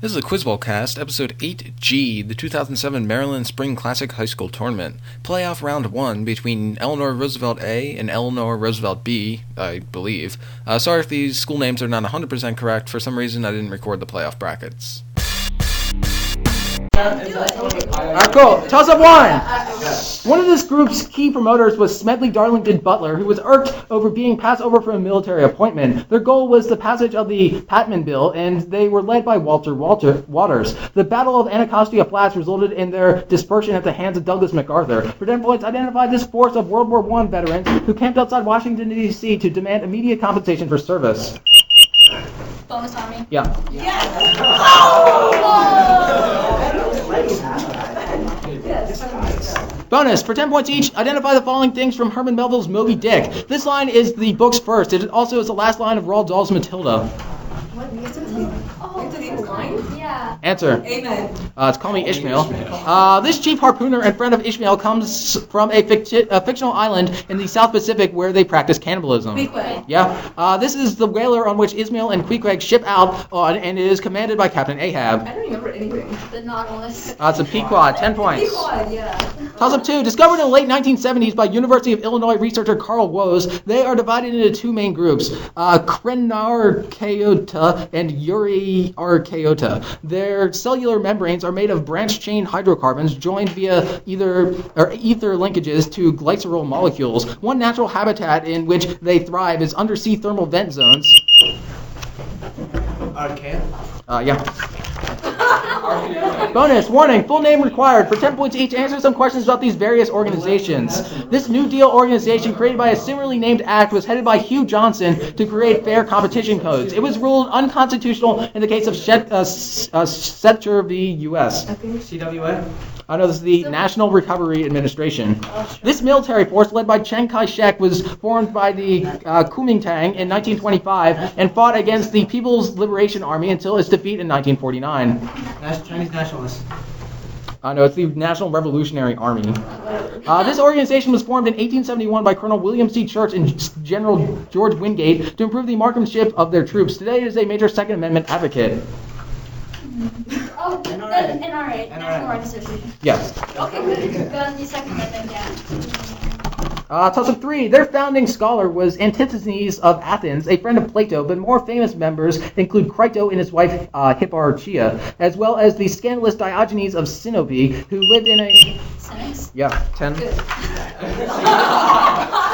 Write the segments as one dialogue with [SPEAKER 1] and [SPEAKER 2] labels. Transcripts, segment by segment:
[SPEAKER 1] This is a Quizbowl cast, episode 8G, the 2007 Maryland Spring Classic High School Tournament. Playoff round 1 between Eleanor Roosevelt A and Eleanor Roosevelt B, I believe. Uh, sorry if these school names are not 100% correct. For some reason, I didn't record the playoff brackets.
[SPEAKER 2] Alright, cool. Toss up one. One of this group's key promoters was Smedley Darlington Butler, who was irked over being passed over for a military appointment. Their goal was the passage of the Patman Bill, and they were led by Walter Walter Waters. The Battle of Anacostia Flats resulted in their dispersion at the hands of Douglas MacArthur. Points identified this force of World War I veterans who camped outside Washington, D.C. to demand immediate compensation for service.
[SPEAKER 3] Bonus Army.
[SPEAKER 2] Yeah. Oh, Bonus, for 10 points each, identify the following things from Herman Melville's Moby Dick. This line is the book's first. It also is the last line of Roald Dahl's Matilda.
[SPEAKER 3] Oh, Yeah.
[SPEAKER 2] Answer.
[SPEAKER 4] Amen.
[SPEAKER 2] Uh, it's Call Me Ishmael. Uh, this chief harpooner and friend of Ishmael comes from a, ficti- a fictional island in the South Pacific where they practice cannibalism.
[SPEAKER 4] Queequeg.
[SPEAKER 2] Yeah. Uh, this is the whaler on which Ishmael and Queequeg ship out on, and it is commanded by Captain Ahab.
[SPEAKER 4] I don't remember anything.
[SPEAKER 3] The Nautilus.
[SPEAKER 2] Uh, it's a Pequod, 10 points.
[SPEAKER 4] Pequod, yeah.
[SPEAKER 2] Toss up two. Discovered in the late 1970s by University of Illinois researcher Carl Woese, they are divided into two main groups: uh, Crenarchaeota and Euryarchaeota. Their cellular membranes are made of branched chain hydrocarbons joined via either or ether linkages to glycerol molecules. One natural habitat in which they thrive is undersea thermal vent zones. Uh, yeah. Bonus warning: full name required. For 10 points each, answer some questions about these various organizations. This New Deal organization, created by a similarly named act, was headed by Hugh Johnson to create fair competition codes. It was ruled unconstitutional in the case of Shet, uh, S- uh, Setcher v. U.S.
[SPEAKER 5] CWA?
[SPEAKER 2] I know this is the National Recovery Administration. This military force, led by Chiang Kai-shek, was formed by the uh, Kuomintang in 1925 and fought against the People's Liberation Army until its defeat in 1949.
[SPEAKER 5] Nas- Chinese nationalists.
[SPEAKER 2] Uh, no, it's the National Revolutionary Army. Uh, this organization was formed in 1871 by Colonel William C. Church and General George Wingate to improve the marksmanship of their troops. Today it is a major Second Amendment advocate.
[SPEAKER 3] Oh, the
[SPEAKER 5] NRA.
[SPEAKER 3] NRA. National Rifle Association.
[SPEAKER 2] Yes.
[SPEAKER 3] Okay, good. Gun the second amendment, yeah.
[SPEAKER 2] Uh, toss three. Their founding scholar was Antisthenes of Athens, a friend of Plato, but more famous members include Crito and his wife uh, Hipparchia, as well as the scandalous Diogenes of Sinope, who lived in a.
[SPEAKER 3] Cynics.
[SPEAKER 2] Yeah, ten.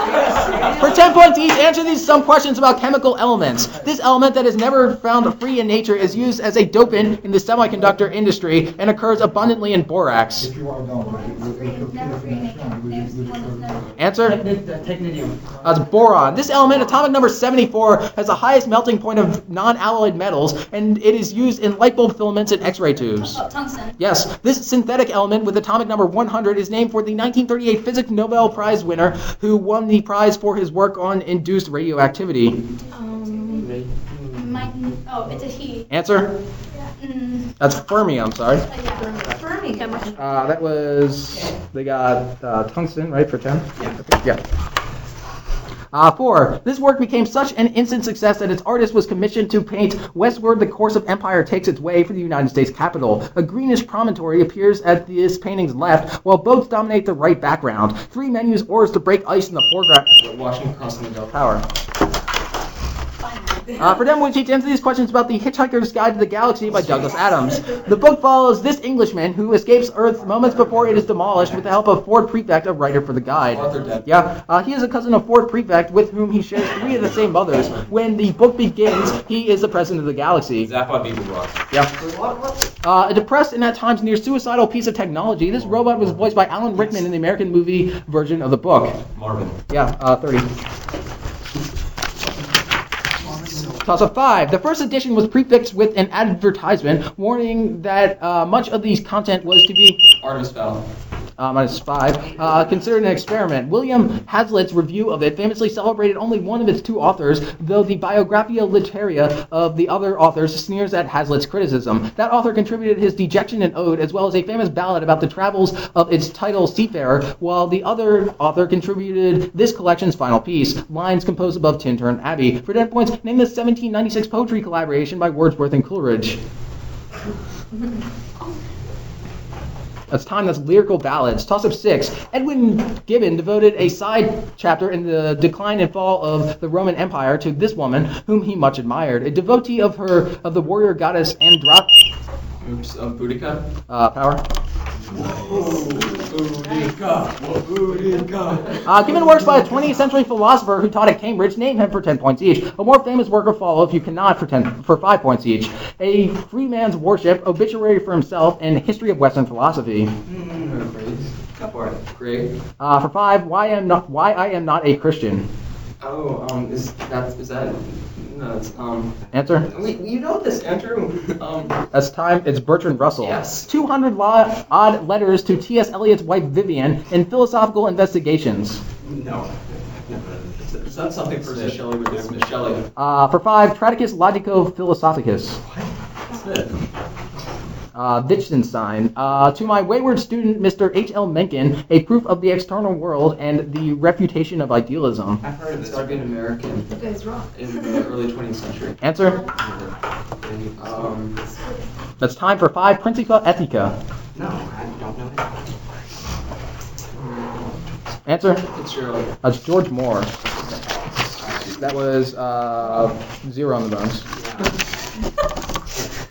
[SPEAKER 2] For 10 points each, answer these some questions about chemical elements. This element that is never found free in nature is used as a dopant in the semiconductor industry and occurs abundantly in borax.
[SPEAKER 3] Never free naked. There's one that's never.
[SPEAKER 2] Answer?
[SPEAKER 5] Uh,
[SPEAKER 2] that's boron. This element, atomic number 74, has the highest melting point of non-alloyed metals, and it is used in light bulb filaments and X-ray tubes.
[SPEAKER 3] Oh, tungsten.
[SPEAKER 2] Yes, this synthetic element with atomic number 100 is named for the 1938 Physics Nobel Prize winner who won the prize for his work on induced radioactivity.
[SPEAKER 3] Um, might, oh, it's a he.
[SPEAKER 2] Answer?
[SPEAKER 3] Mm,
[SPEAKER 2] That's Fermi, I'm sorry.
[SPEAKER 3] uh, yeah.
[SPEAKER 4] Fermi.
[SPEAKER 2] Uh, that was, they got uh, tungsten, right, for 10? Yeah. yeah. Uh, four, this work became such an instant success that its artist was commissioned to paint Westward the course of empire takes its way for the United States Capitol. A greenish promontory appears at this painting's left, while boats dominate the right background. Three men use oars to break ice in the foreground.
[SPEAKER 5] Washington crossing the Delta.
[SPEAKER 2] Tower. Uh, for them, we teach answer these questions about the Hitchhiker's Guide to the Galaxy by Douglas Adams. The book follows this Englishman who escapes Earth moments before it is demolished with the help of Ford Prefect, a writer for the guide. Yeah, uh, he is a cousin of Ford Prefect with whom he shares three of the same mothers. When the book begins, he is the president of the galaxy. Yeah. Uh, a depressed and at times near suicidal piece of technology, this robot was voiced by Alan Rickman in the American movie version of the book.
[SPEAKER 5] Marvin.
[SPEAKER 2] Yeah, uh, 30. Up five. The first edition was prefixed with an advertisement warning that uh, much of the content was to be
[SPEAKER 5] Artemis Fowl.
[SPEAKER 2] Uh, minus five, uh, considered an experiment. William Hazlitt's review of it famously celebrated only one of its two authors, though the Biographia Literaria of the other authors sneers at Hazlitt's criticism. That author contributed his Dejection and Ode, as well as a famous ballad about the travels of its title Seafarer, while the other author contributed this collection's final piece, lines composed above Tintern Abbey. For 10 points, name the 1796 poetry collaboration by Wordsworth and Coleridge. That's time. That's lyrical ballads. Toss up six. Edwin Gibbon devoted a side chapter in the decline and fall of the Roman Empire to this woman, whom he much admired. A devotee of her of the warrior goddess Androth
[SPEAKER 5] Oops, um, Boudica.
[SPEAKER 2] uh, power. Uh, Gibbon works by a 20th century philosopher who taught at Cambridge. Name him for 10 points each. A more famous work will follow if you cannot for 10 for 5 points each. A free man's worship, obituary for himself, and history of Western philosophy.
[SPEAKER 5] For. Great.
[SPEAKER 2] Uh, for 5, why I am not why I am not a Christian.
[SPEAKER 5] Oh, um, is that, is that, it's, um,
[SPEAKER 2] Answer.
[SPEAKER 5] wait, you know this, Andrew. Um,
[SPEAKER 2] That's time. It's Bertrand Russell.
[SPEAKER 5] Yes.
[SPEAKER 2] 200 lo- odd letters to T.S. Eliot's wife Vivian in philosophical investigations.
[SPEAKER 5] no. Is that- Is that something Percy Shelley would do? Miss Shelley.
[SPEAKER 2] Uh, for 5, Tractatus Logico Philosophicus.
[SPEAKER 5] What's it?
[SPEAKER 2] Uh, Wittgenstein. Uh, to my wayward student, Mr. H.L. Mencken, a proof of the external world and the refutation of idealism.
[SPEAKER 5] I've heard of this. Started American
[SPEAKER 3] You guys rock.
[SPEAKER 5] in the early 20th century.
[SPEAKER 2] Answer.
[SPEAKER 5] Um,
[SPEAKER 2] That's time for 5, Principia Ethica.
[SPEAKER 5] no, I don't know that.
[SPEAKER 2] Answer.
[SPEAKER 5] Fitzgerald.
[SPEAKER 2] That's George Moore. That was uh, zero on the bonus.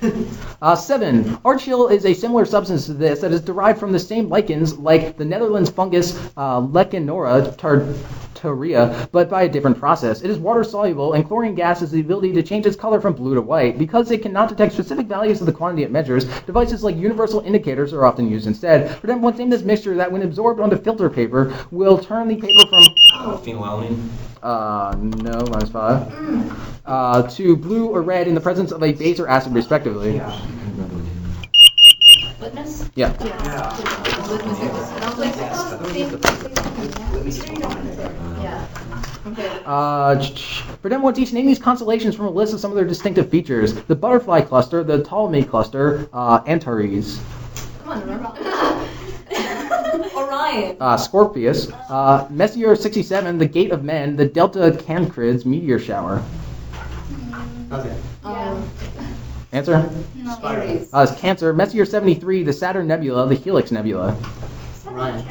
[SPEAKER 2] Uh, seven. Archill is a similar substance to this that is derived from the same lichens like the Netherlands fungus uh, Lecanora tartaria, but by a different process. It is water soluble, and chlorine gas has the ability to change its color from blue to white. Because it cannot detect specific values of the quantity it measures, devices like universal indicators are often used instead. For once named this mixture that, when absorbed onto filter paper, will turn the paper from
[SPEAKER 5] Phenylalanine.
[SPEAKER 2] uh, no, minus five. Uh, to blue or red in the presence of a base or acid, respectively.
[SPEAKER 3] Witness?
[SPEAKER 2] Yeah.
[SPEAKER 3] Witness. I was like, same, same, Yeah. Okay.
[SPEAKER 2] Uh, ch- ch- for them, once each name these constellations from a list of some of their distinctive features. The butterfly cluster, the Ptolemy cluster, uh, Antares,
[SPEAKER 3] Come on, remember. Orion.
[SPEAKER 2] uh, Scorpius, uh, Messier 67, the Gate of Men, the Delta Cancrids meteor shower.
[SPEAKER 5] Okay.
[SPEAKER 3] Um,
[SPEAKER 2] Answer?
[SPEAKER 3] Aries.
[SPEAKER 2] Uh, it's Cancer, Messier 73, the Saturn Nebula, the Helix Nebula.
[SPEAKER 5] Ryan.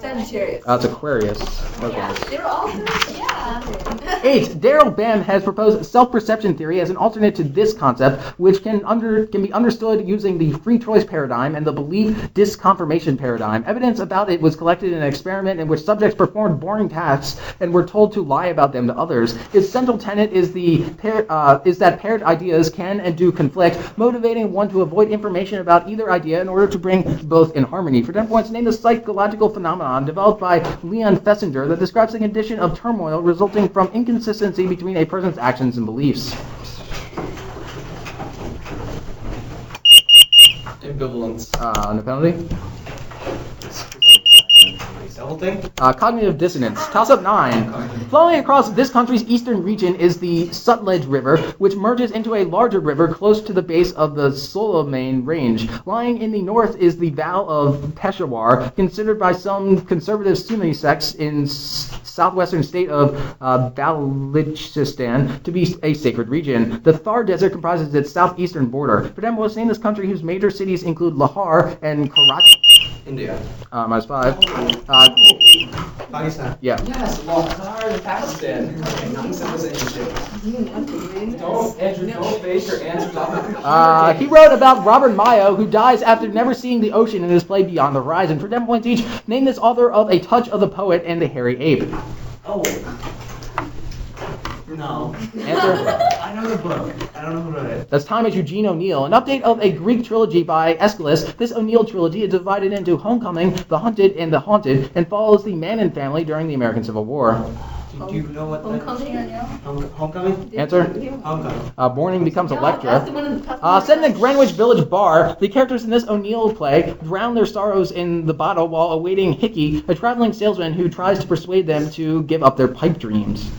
[SPEAKER 3] Sagittarius.
[SPEAKER 2] Uh, it's Aquarius. Okay.
[SPEAKER 3] Yeah, they were all. Yeah.
[SPEAKER 2] Eight, Daryl Bem has proposed self-perception theory as an alternate to this concept, which can under can be understood using the free choice paradigm and the belief disconfirmation paradigm. Evidence about it was collected in an experiment in which subjects performed boring tasks and were told to lie about them to others. Its central tenet is the pair, uh, is that paired ideas can and do conflict, motivating one to avoid information about either idea in order to bring both in harmony. For ten points, name the psychological phenomenon developed by Leon Festinger that describes the condition of turmoil resulting from inconsistency between a person's actions and beliefs.
[SPEAKER 5] Ambivalence.
[SPEAKER 2] Uh, no penalty.
[SPEAKER 5] The whole thing?
[SPEAKER 2] Uh, cognitive dissonance. Toss up nine. Flowing across this country's eastern region is the Sutlej River, which merges into a larger river close to the base of the Sulaiman Range. Lying in the north is the Val of Peshawar, considered by some conservative Sunni sects in s- southwestern state of uh, Balochistan to be a sacred region. The Thar Desert comprises its southeastern border. We'll name this country whose major cities include Lahore and Karachi.
[SPEAKER 5] India.
[SPEAKER 2] Uh, minus five. Uh,
[SPEAKER 5] Pakistan.
[SPEAKER 2] yeah.
[SPEAKER 5] Yes, Lahore and Pakistan. Not civilization. Don't, Andrew, don't base your answers off of
[SPEAKER 2] Uh, he wrote about Robert Mayo, who dies after never seeing the ocean in his play Beyond the Horizon. For 10 points each, name this author of A Touch of the Poet and The Hairy Ape.
[SPEAKER 5] Oh. No.
[SPEAKER 2] Answer.
[SPEAKER 5] I know the book. I don't know who wrote it.
[SPEAKER 2] That's time as Eugene O'Neill. An update of a Greek trilogy by Aeschylus. This O'Neill trilogy is divided into Homecoming, The Hunted, and The Haunted, and follows the Mannon family during the American Civil War.
[SPEAKER 5] Do, do you know what the...
[SPEAKER 3] Homecoming.
[SPEAKER 5] Home, homecoming?
[SPEAKER 2] Answer.
[SPEAKER 5] Homecoming.
[SPEAKER 2] Uh, Morning becomes
[SPEAKER 3] No, that's the
[SPEAKER 2] Electra.
[SPEAKER 3] one in the
[SPEAKER 2] Uh, set in a Greenwich Village bar, the characters in this O'Neill play drown their sorrows in the bottle while awaiting Hickey, a traveling salesman who tries to persuade them to give up their pipe dreams.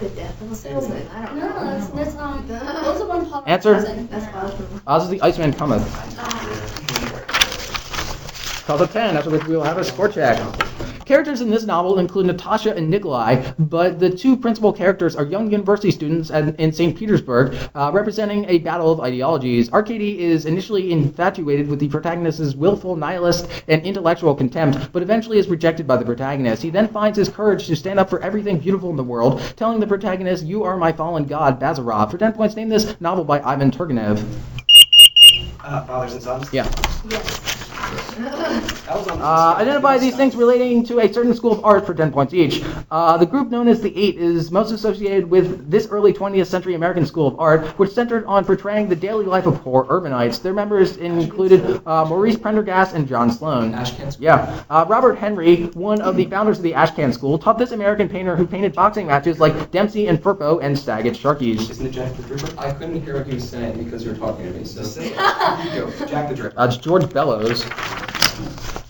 [SPEAKER 3] Good death of a salesman. I don't
[SPEAKER 4] No,
[SPEAKER 3] know.
[SPEAKER 4] that's, that's, um, what was the one Paul
[SPEAKER 2] Answer.
[SPEAKER 4] Present?
[SPEAKER 3] That's awesome.
[SPEAKER 2] Oz is the Iceman cometh.
[SPEAKER 4] Uh,
[SPEAKER 2] Calls up 10, after which we will have a score check. Characters in this novel include Natasha and Nikolai, but the two principal characters are young university students at, in St. Petersburg, uh, representing a battle of ideologies. Arcady is initially infatuated with the protagonist's willful nihilist and intellectual contempt, but eventually is rejected by the protagonist. He then finds his courage to stand up for everything beautiful in the world, telling the protagonist, "You are my fallen god, Bazarov." For ten points, name this novel by Ivan Turgenev.
[SPEAKER 5] Uh, fathers and sons.
[SPEAKER 2] Yeah.
[SPEAKER 5] That was on
[SPEAKER 2] Uh, identify these things relating to a certain school of art for 10 points each. Uh, the group known as the Eight is most associated with this early 20th century American school of art, which centered on portraying the daily life of poor urbanites. Their members included uh, Maurice Prendergast and John Sloan.
[SPEAKER 5] Ashcan School.
[SPEAKER 2] Yeah. Uh, Robert Henry, one of the founders of the Ashcan School, taught this American painter who painted boxing matches like Dempsey and Firpo and Saget Sharkies.
[SPEAKER 5] Isn't it Jack the Dripper?
[SPEAKER 6] I couldn't hear what he was saying because you were talking to me. So
[SPEAKER 5] say it. Jack the Dripper.
[SPEAKER 2] Uh, it's George Bellows.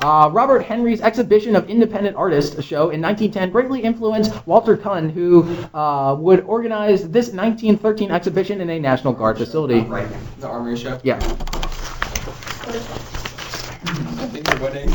[SPEAKER 2] Uh, Robert Henry's exhibition of independent artists show in 1910 greatly influenced Walter Kuhn, who uh, would organize this 1913 exhibition in a National Guard facility.
[SPEAKER 5] Right.
[SPEAKER 6] the armory show.
[SPEAKER 2] Yeah.
[SPEAKER 6] I think you're winning.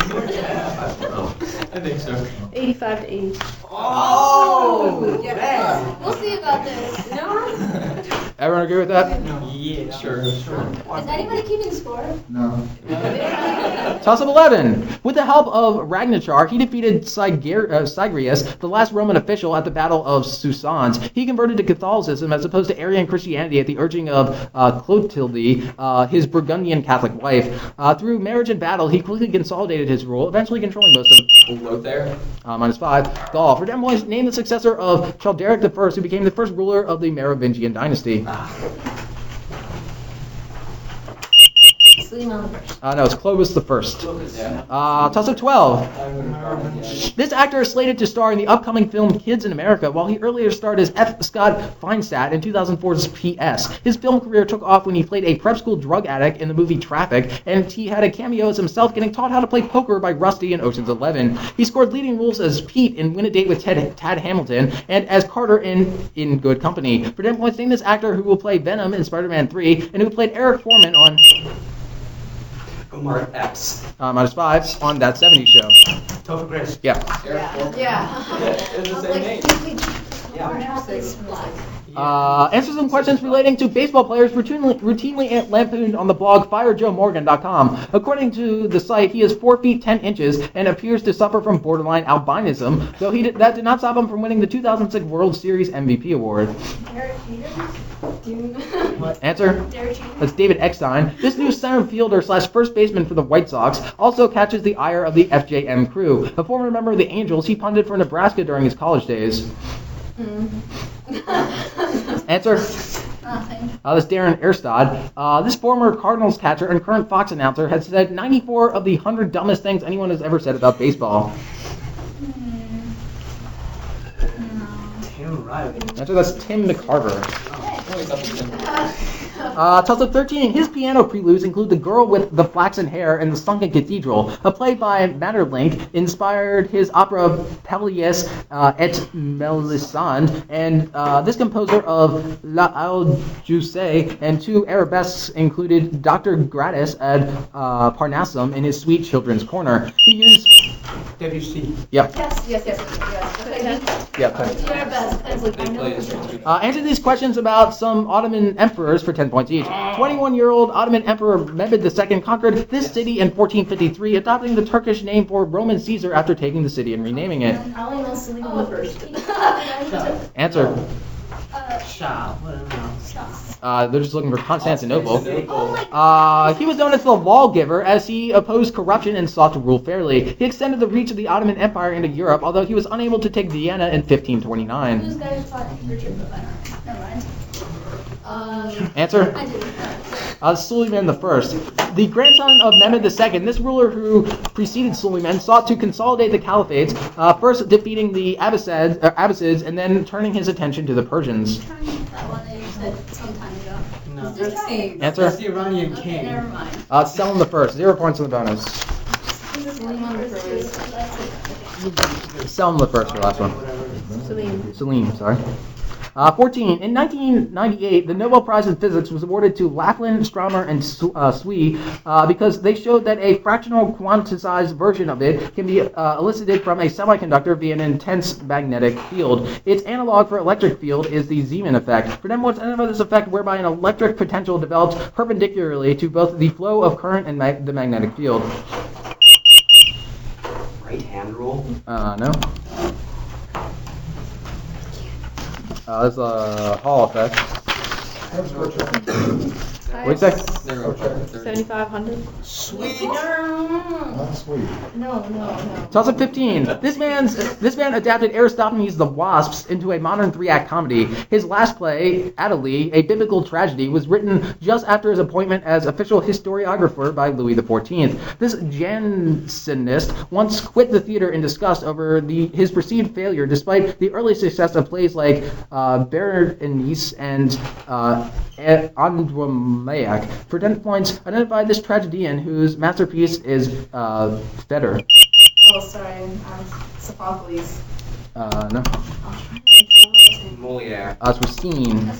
[SPEAKER 6] I think so.
[SPEAKER 4] 85 to 80.
[SPEAKER 5] Oh!
[SPEAKER 3] Yes. We'll see about this. No?
[SPEAKER 2] Everyone agree with that? No.
[SPEAKER 5] Yeah.
[SPEAKER 6] Sure. Sure.
[SPEAKER 3] Is anybody keeping score? No.
[SPEAKER 2] Toss up 11. With the help of Ragnachar, he defeated Sigir- uh, Sigrius, the last Roman official, at the Battle of Soissons. He converted to Catholicism as opposed to Arian Christianity at the urging of uh, Clotilde, uh, his Burgundian Catholic wife. Uh, through marriage and battle, he quickly consolidated his rule, eventually controlling most of
[SPEAKER 6] Lothair.
[SPEAKER 2] uh, minus five. Gaul. For 10 points, name the successor of Childeric I, who became the first ruler of the Merovingian dynasty.
[SPEAKER 4] Suleiman the first.
[SPEAKER 2] Uh, no, it's Clovis the First. Uh, toss up 12.
[SPEAKER 6] I would.
[SPEAKER 2] This actor is slated to star in the upcoming film Kids in America, while he earlier starred as F. Scott Feinstadt in 2004's P.S. His film career took off when he played a prep school drug addict in the movie Traffic, and he had a cameo as himself getting taught how to play poker by Rusty in Ocean's Eleven. He scored leading roles as Pete in Win a Date with Ted, Tad Hamilton, and as Carter in In Good Company. For 10 points, name this actor who will play Venom in Spider-Man 3, and who played Eric Foreman on
[SPEAKER 5] Omar Epps.
[SPEAKER 2] uh, minus 5 on That 70s Show.
[SPEAKER 5] Topher Grace.
[SPEAKER 2] Yeah.
[SPEAKER 6] Eric Foreman.
[SPEAKER 3] Yeah.
[SPEAKER 6] It's the same name.
[SPEAKER 2] Uh, answer some questions relating to baseball players routinely, routinely lampooned on the blog FireJoeMorgan.com. According to the site, he is 4 feet 10 inches and appears to suffer from borderline albinism, though he did, that did not stop him from winning the 2006 World Series MVP award. Answer? That's David Eckstein. This new center fielder slash first baseman for the White Sox also catches the ire of the FJM crew. A former member of the Angels, he punted for Nebraska during his college days. Answer? Uh, this Darren Erstad. Uh, this former Cardinals catcher and current Fox announcer has said 94 of the 100 dumbest things anyone has ever said about baseball.
[SPEAKER 5] Tim Riley.
[SPEAKER 2] Answer that's Tim McCarver. Uh, Tussle 13. His piano preludes include The Girl with the Flaxen Hair and the Sunken Cathedral. A play by Maeterlinck inspired his opera Pelleas uh, et Melisande, and uh, this composer of La Algeuse and two arabesques included Dr. Gradus at uh, Parnassum in his Sweet Children's Corner. He used.
[SPEAKER 5] Debussy.
[SPEAKER 2] Yep,
[SPEAKER 3] Yes, yes, yes, yes. Okay,
[SPEAKER 2] yep.
[SPEAKER 3] do our best. Pencil.
[SPEAKER 6] They play his strings.
[SPEAKER 2] Uh, answer these questions about some Ottoman emperors for 10 points each. 21-year-old Ottoman Emperor Mehmed II conquered this city in 1453, adopting the Turkish name for Roman Caesar after taking the city and renaming it.
[SPEAKER 4] I only know the first.
[SPEAKER 2] Answer.
[SPEAKER 3] Uh,
[SPEAKER 5] Shah. What do I know?
[SPEAKER 2] Uh, they're just looking for Constantinople.
[SPEAKER 3] oh
[SPEAKER 2] Uh, he was known as the lawgiver as he opposed corruption and sought to rule fairly. He extended the reach of the Ottoman Empire into Europe, although he was unable to take Vienna in 1529.
[SPEAKER 3] Who's guy who fought Richard, but I. Never mind. Um,
[SPEAKER 2] Answer.
[SPEAKER 3] I didn't.
[SPEAKER 2] Uh, Suleiman I. The grandson of Mehmed II, this ruler who preceded Suleiman sought to consolidate the caliphates, uh, first defeating the Abbasids, uh, Abbasids and then turning his attention to the Persians.
[SPEAKER 3] Trying to get that one that you said some time ago.
[SPEAKER 5] No.
[SPEAKER 3] Just.
[SPEAKER 2] Answer.
[SPEAKER 5] That's the Iranian
[SPEAKER 3] Okay,
[SPEAKER 5] king.
[SPEAKER 3] never mind.
[SPEAKER 2] Uh, Selim the First, zero points on the bonus.
[SPEAKER 3] Suleiman the first. That's it.
[SPEAKER 2] Selim the First for the last one.
[SPEAKER 5] Whatever.
[SPEAKER 4] Suleiman.
[SPEAKER 2] Salim, sorry. Uh, 14. In 1998, the Nobel Prize in Physics was awarded to Laughlin, Störmer, and uh, Tsui uh, because they showed that a fractional quantized version of it can be uh, elicited from a semiconductor via an intense magnetic field. Its analog for electric field is the Zeeman effect. For them, what's another this effect whereby an electric potential develops perpendicularly to both the flow of current and mag- the magnetic field.
[SPEAKER 7] Right hand rule.
[SPEAKER 2] Uh, no. Uh, that's a Hall effect. What'd you say?
[SPEAKER 6] There we go.
[SPEAKER 4] Seventy-five hundred.
[SPEAKER 7] Sweet.
[SPEAKER 3] Not
[SPEAKER 8] sweet.
[SPEAKER 3] No, no, no.
[SPEAKER 2] Toss up 15. This man's this man adapted Aristophanes' The Wasps into a modern three-act comedy. His last play, Athalie, a biblical tragedy, was written just after his appointment as official historiographer by Louis XIV. This Jansenist once quit the theater in disgust over the his perceived failure, despite the early success of plays like uh, Berenice and uh, Andromaque. For 10 points, identify this tragedian whose masterpiece is uh, Phèdre.
[SPEAKER 4] Oh, sorry, um, Sophocles.
[SPEAKER 2] Uh, no.
[SPEAKER 7] Moliere.
[SPEAKER 2] Uh, it's Racine.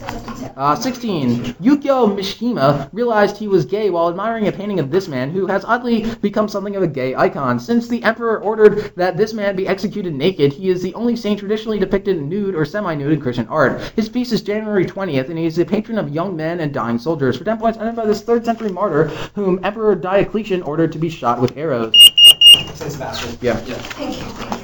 [SPEAKER 2] Uh, 16. Yukio Mishima realized he was gay while admiring a painting of this man, who has oddly become something of a gay icon. Since the emperor ordered that this man be executed naked, he is the only saint traditionally depicted nude or semi-nude in Christian art. His feast is January 20th, and he is the patron of young men and dying soldiers. For 10 points, identify this third century martyr, whom Emperor Diocletian ordered to be shot with arrows.
[SPEAKER 7] Saint Sebastian.
[SPEAKER 2] Yeah.
[SPEAKER 3] Thank you, thank you.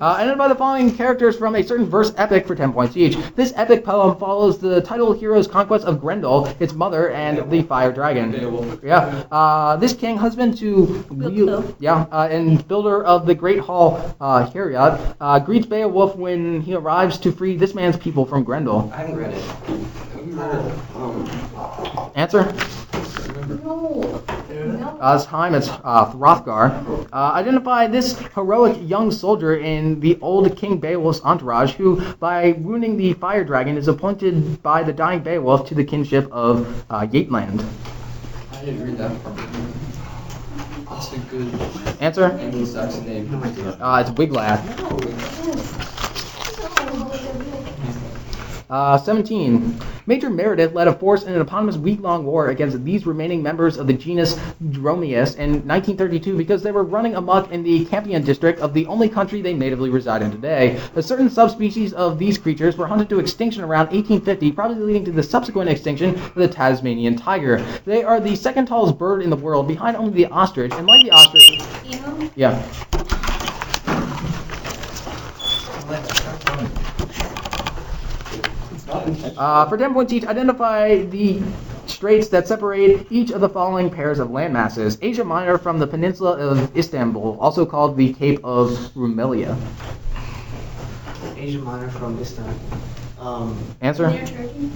[SPEAKER 2] Uh, and then by the following characters from a certain verse epic for 10 points each. This epic poem follows the title hero's conquest of Grendel, its mother, and the fire dragon.
[SPEAKER 6] Beowulf.
[SPEAKER 2] Yeah. Uh, this king, husband to
[SPEAKER 4] Beowulf.
[SPEAKER 2] yeah, uh, and builder of the great hall uh, Heorot, uh, greets Beowulf when he arrives to free this man's people from Grendel.
[SPEAKER 7] I haven't read it. Um,
[SPEAKER 2] Answer?
[SPEAKER 3] No, no.
[SPEAKER 2] Uh, this time it's uh, Hrothgar. Uh, identify this heroic young soldier in the old King Beowulf's entourage who, by wounding the fire dragon, is appointed by the dying Beowulf to the kinship of uh, Yatland.
[SPEAKER 6] I didn't read that part. That's a good
[SPEAKER 2] Answer?
[SPEAKER 6] Anglo-Saxon name.
[SPEAKER 2] Uh, it's Wiglaf. Uh, 17. Major Meredith led a force in an eponymous week-long war against these remaining members of the genus Dromaius in 1932 because they were running amok in the Campion district of the only country they natively reside in today. A certain subspecies of these creatures were hunted to extinction around 1850, probably leading to the subsequent extinction of the Tasmanian tiger. They are the second tallest bird in the world, behind only the ostrich, and like the ostrich, yeah. Uh, for 10 points each, identify the straits that separate each of the following pairs of landmasses. Asia Minor from the peninsula of Istanbul, also called the Cape of Rumelia.
[SPEAKER 7] Asia Minor from Istanbul. Um,
[SPEAKER 2] Answer?
[SPEAKER 3] Near Turkey?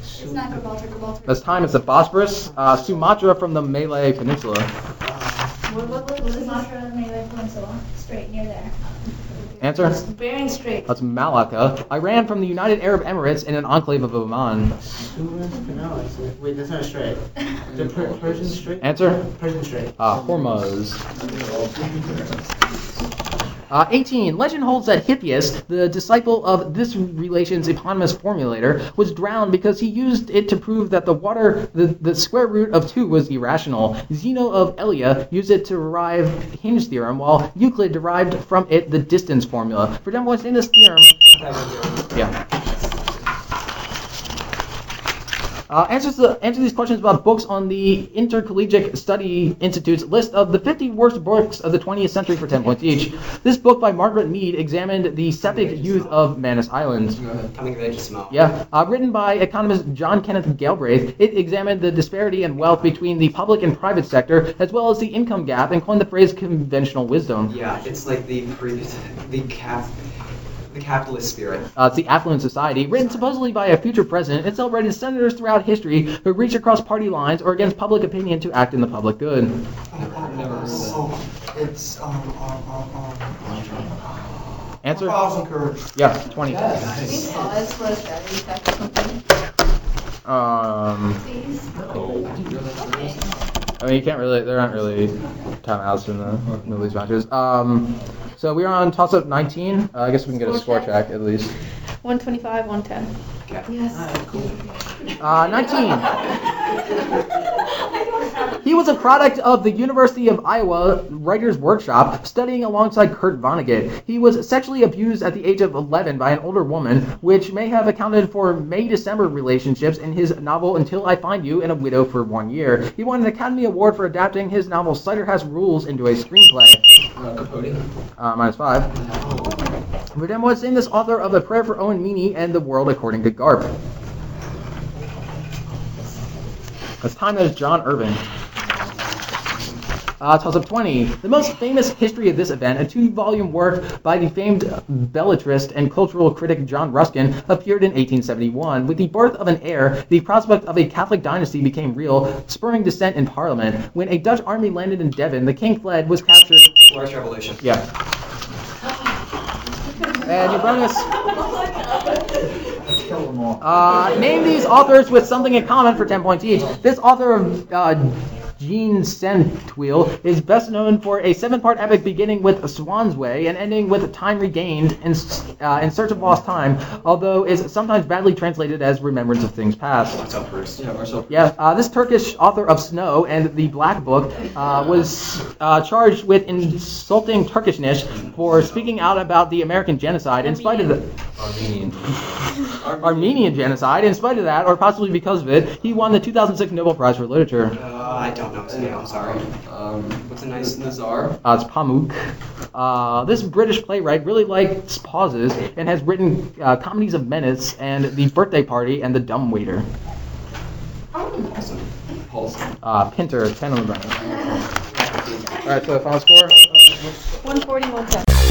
[SPEAKER 3] It's not Gibraltar, Gibraltar.
[SPEAKER 2] This time it's the Bosporus. Uh, Sumatra from the Malay Peninsula.
[SPEAKER 3] What, what, what was Sumatra, Malay Peninsula? Straight near there.
[SPEAKER 2] Answer?
[SPEAKER 4] Bering Strait.
[SPEAKER 2] That's Malacca. Iran from the United Arab Emirates in an enclave of Oman.
[SPEAKER 8] Suez? No, wait, that's not a strait. The per- Persian Strait?
[SPEAKER 2] Answer?
[SPEAKER 8] Persian Strait.
[SPEAKER 2] Uh, Hormuz. Uh, 18. Legend holds that Hippias, the disciple of this relation's eponymous formulator, was drowned because he used it to prove that the water, the, the square root of 2 was irrational. Zeno of Elia used it to derive Hinge theorem, while Euclid derived from it the distance formula. For them, what's in this theorem? Yeah. Uh, answers the, answer these questions about books on the Intercollegiate Study Institute's list of the 50 worst books of the 20th century for 10 points each. This book by Margaret Mead examined the septic youth of Manus Island.
[SPEAKER 7] Coming of age small.
[SPEAKER 2] Yeah, uh, written by economist John Kenneth Galbraith, it examined the disparity in wealth between the public and private sector, as well as the income gap, and coined the phrase conventional wisdom.
[SPEAKER 7] Yeah, it's like the previous, the cap, the capitalist spirit.
[SPEAKER 2] Uh, it's the Affluent Society, written supposedly by a future president and celebrated senators throughout history who reached across party lines or against public opinion to act in the public good.
[SPEAKER 6] I've never heard that.
[SPEAKER 8] Oh, it's, um, um, um.
[SPEAKER 2] Answer?
[SPEAKER 8] Thousand
[SPEAKER 2] Yeah, 20.
[SPEAKER 4] These pause for a study effect.
[SPEAKER 2] Um,
[SPEAKER 3] Please.
[SPEAKER 2] I mean, you can't really, there aren't really timeouts in the Middle East matches. Um, so we are on toss up 19. Uh, I guess we can get a score
[SPEAKER 4] Score check.
[SPEAKER 2] check at least.
[SPEAKER 4] 125, 110.
[SPEAKER 8] Yes. cool.
[SPEAKER 2] Uh, 19. He was a product of the University of Iowa Writers Workshop, studying alongside Kurt Vonnegut. He was sexually abused at the age of 11 by an older woman, which may have accounted for May-December relationships in his novel Until I Find You and A Widow for One Year. He won an Academy Award for adapting his novel Cider House Rules into a screenplay.
[SPEAKER 6] Uh,
[SPEAKER 2] minus five. Verdun was famous author of A Prayer for Owen Meany and The World According to Garp. It's time as John Irving. Uh, toss up 20. The most famous history of this event, a two volume work by the famed belletrist and cultural critic John Ruskin, appeared in 1871. With the birth of an heir, the prospect of a Catholic dynasty became real, spurring dissent in Parliament. When a Dutch army landed in Devon, the king fled, was captured.
[SPEAKER 7] Florist Revolution.
[SPEAKER 2] Yeah. And you bonus.
[SPEAKER 5] us. them all.
[SPEAKER 2] Uh, name these authors with something in common for 10 points each. This author of uh, Jean Santeuil is best known for a seven-part epic beginning with Swan's Way and ending with Time Regained in, uh, in Search of Lost Time, although is sometimes badly translated as Remembrance of Things Past.
[SPEAKER 7] What's up first?
[SPEAKER 6] Yeah, Marcel.
[SPEAKER 2] Yeah, uh, this Turkish author of Snow and the Black Book uh, was uh, charged with insulting Turkishness for speaking out about the American genocide. In spite of the
[SPEAKER 6] Armenian.
[SPEAKER 2] Armenian genocide, in spite of that, or possibly because of it, he won the 2006 Nobel Prize for Literature.
[SPEAKER 7] Uh, I don't know his name. I'm sorry.
[SPEAKER 6] Um,
[SPEAKER 7] What's a nice
[SPEAKER 6] Nazar.
[SPEAKER 2] Uh, it's Pamuk. Uh, this British playwright really likes pauses and has written uh, comedies of menace and The Birthday Party and The Dumb Waiter.
[SPEAKER 7] Awesome.
[SPEAKER 6] Pulse.
[SPEAKER 2] Uh, Pinter, 10 on the button. All right, so the final score.
[SPEAKER 4] 140, 110.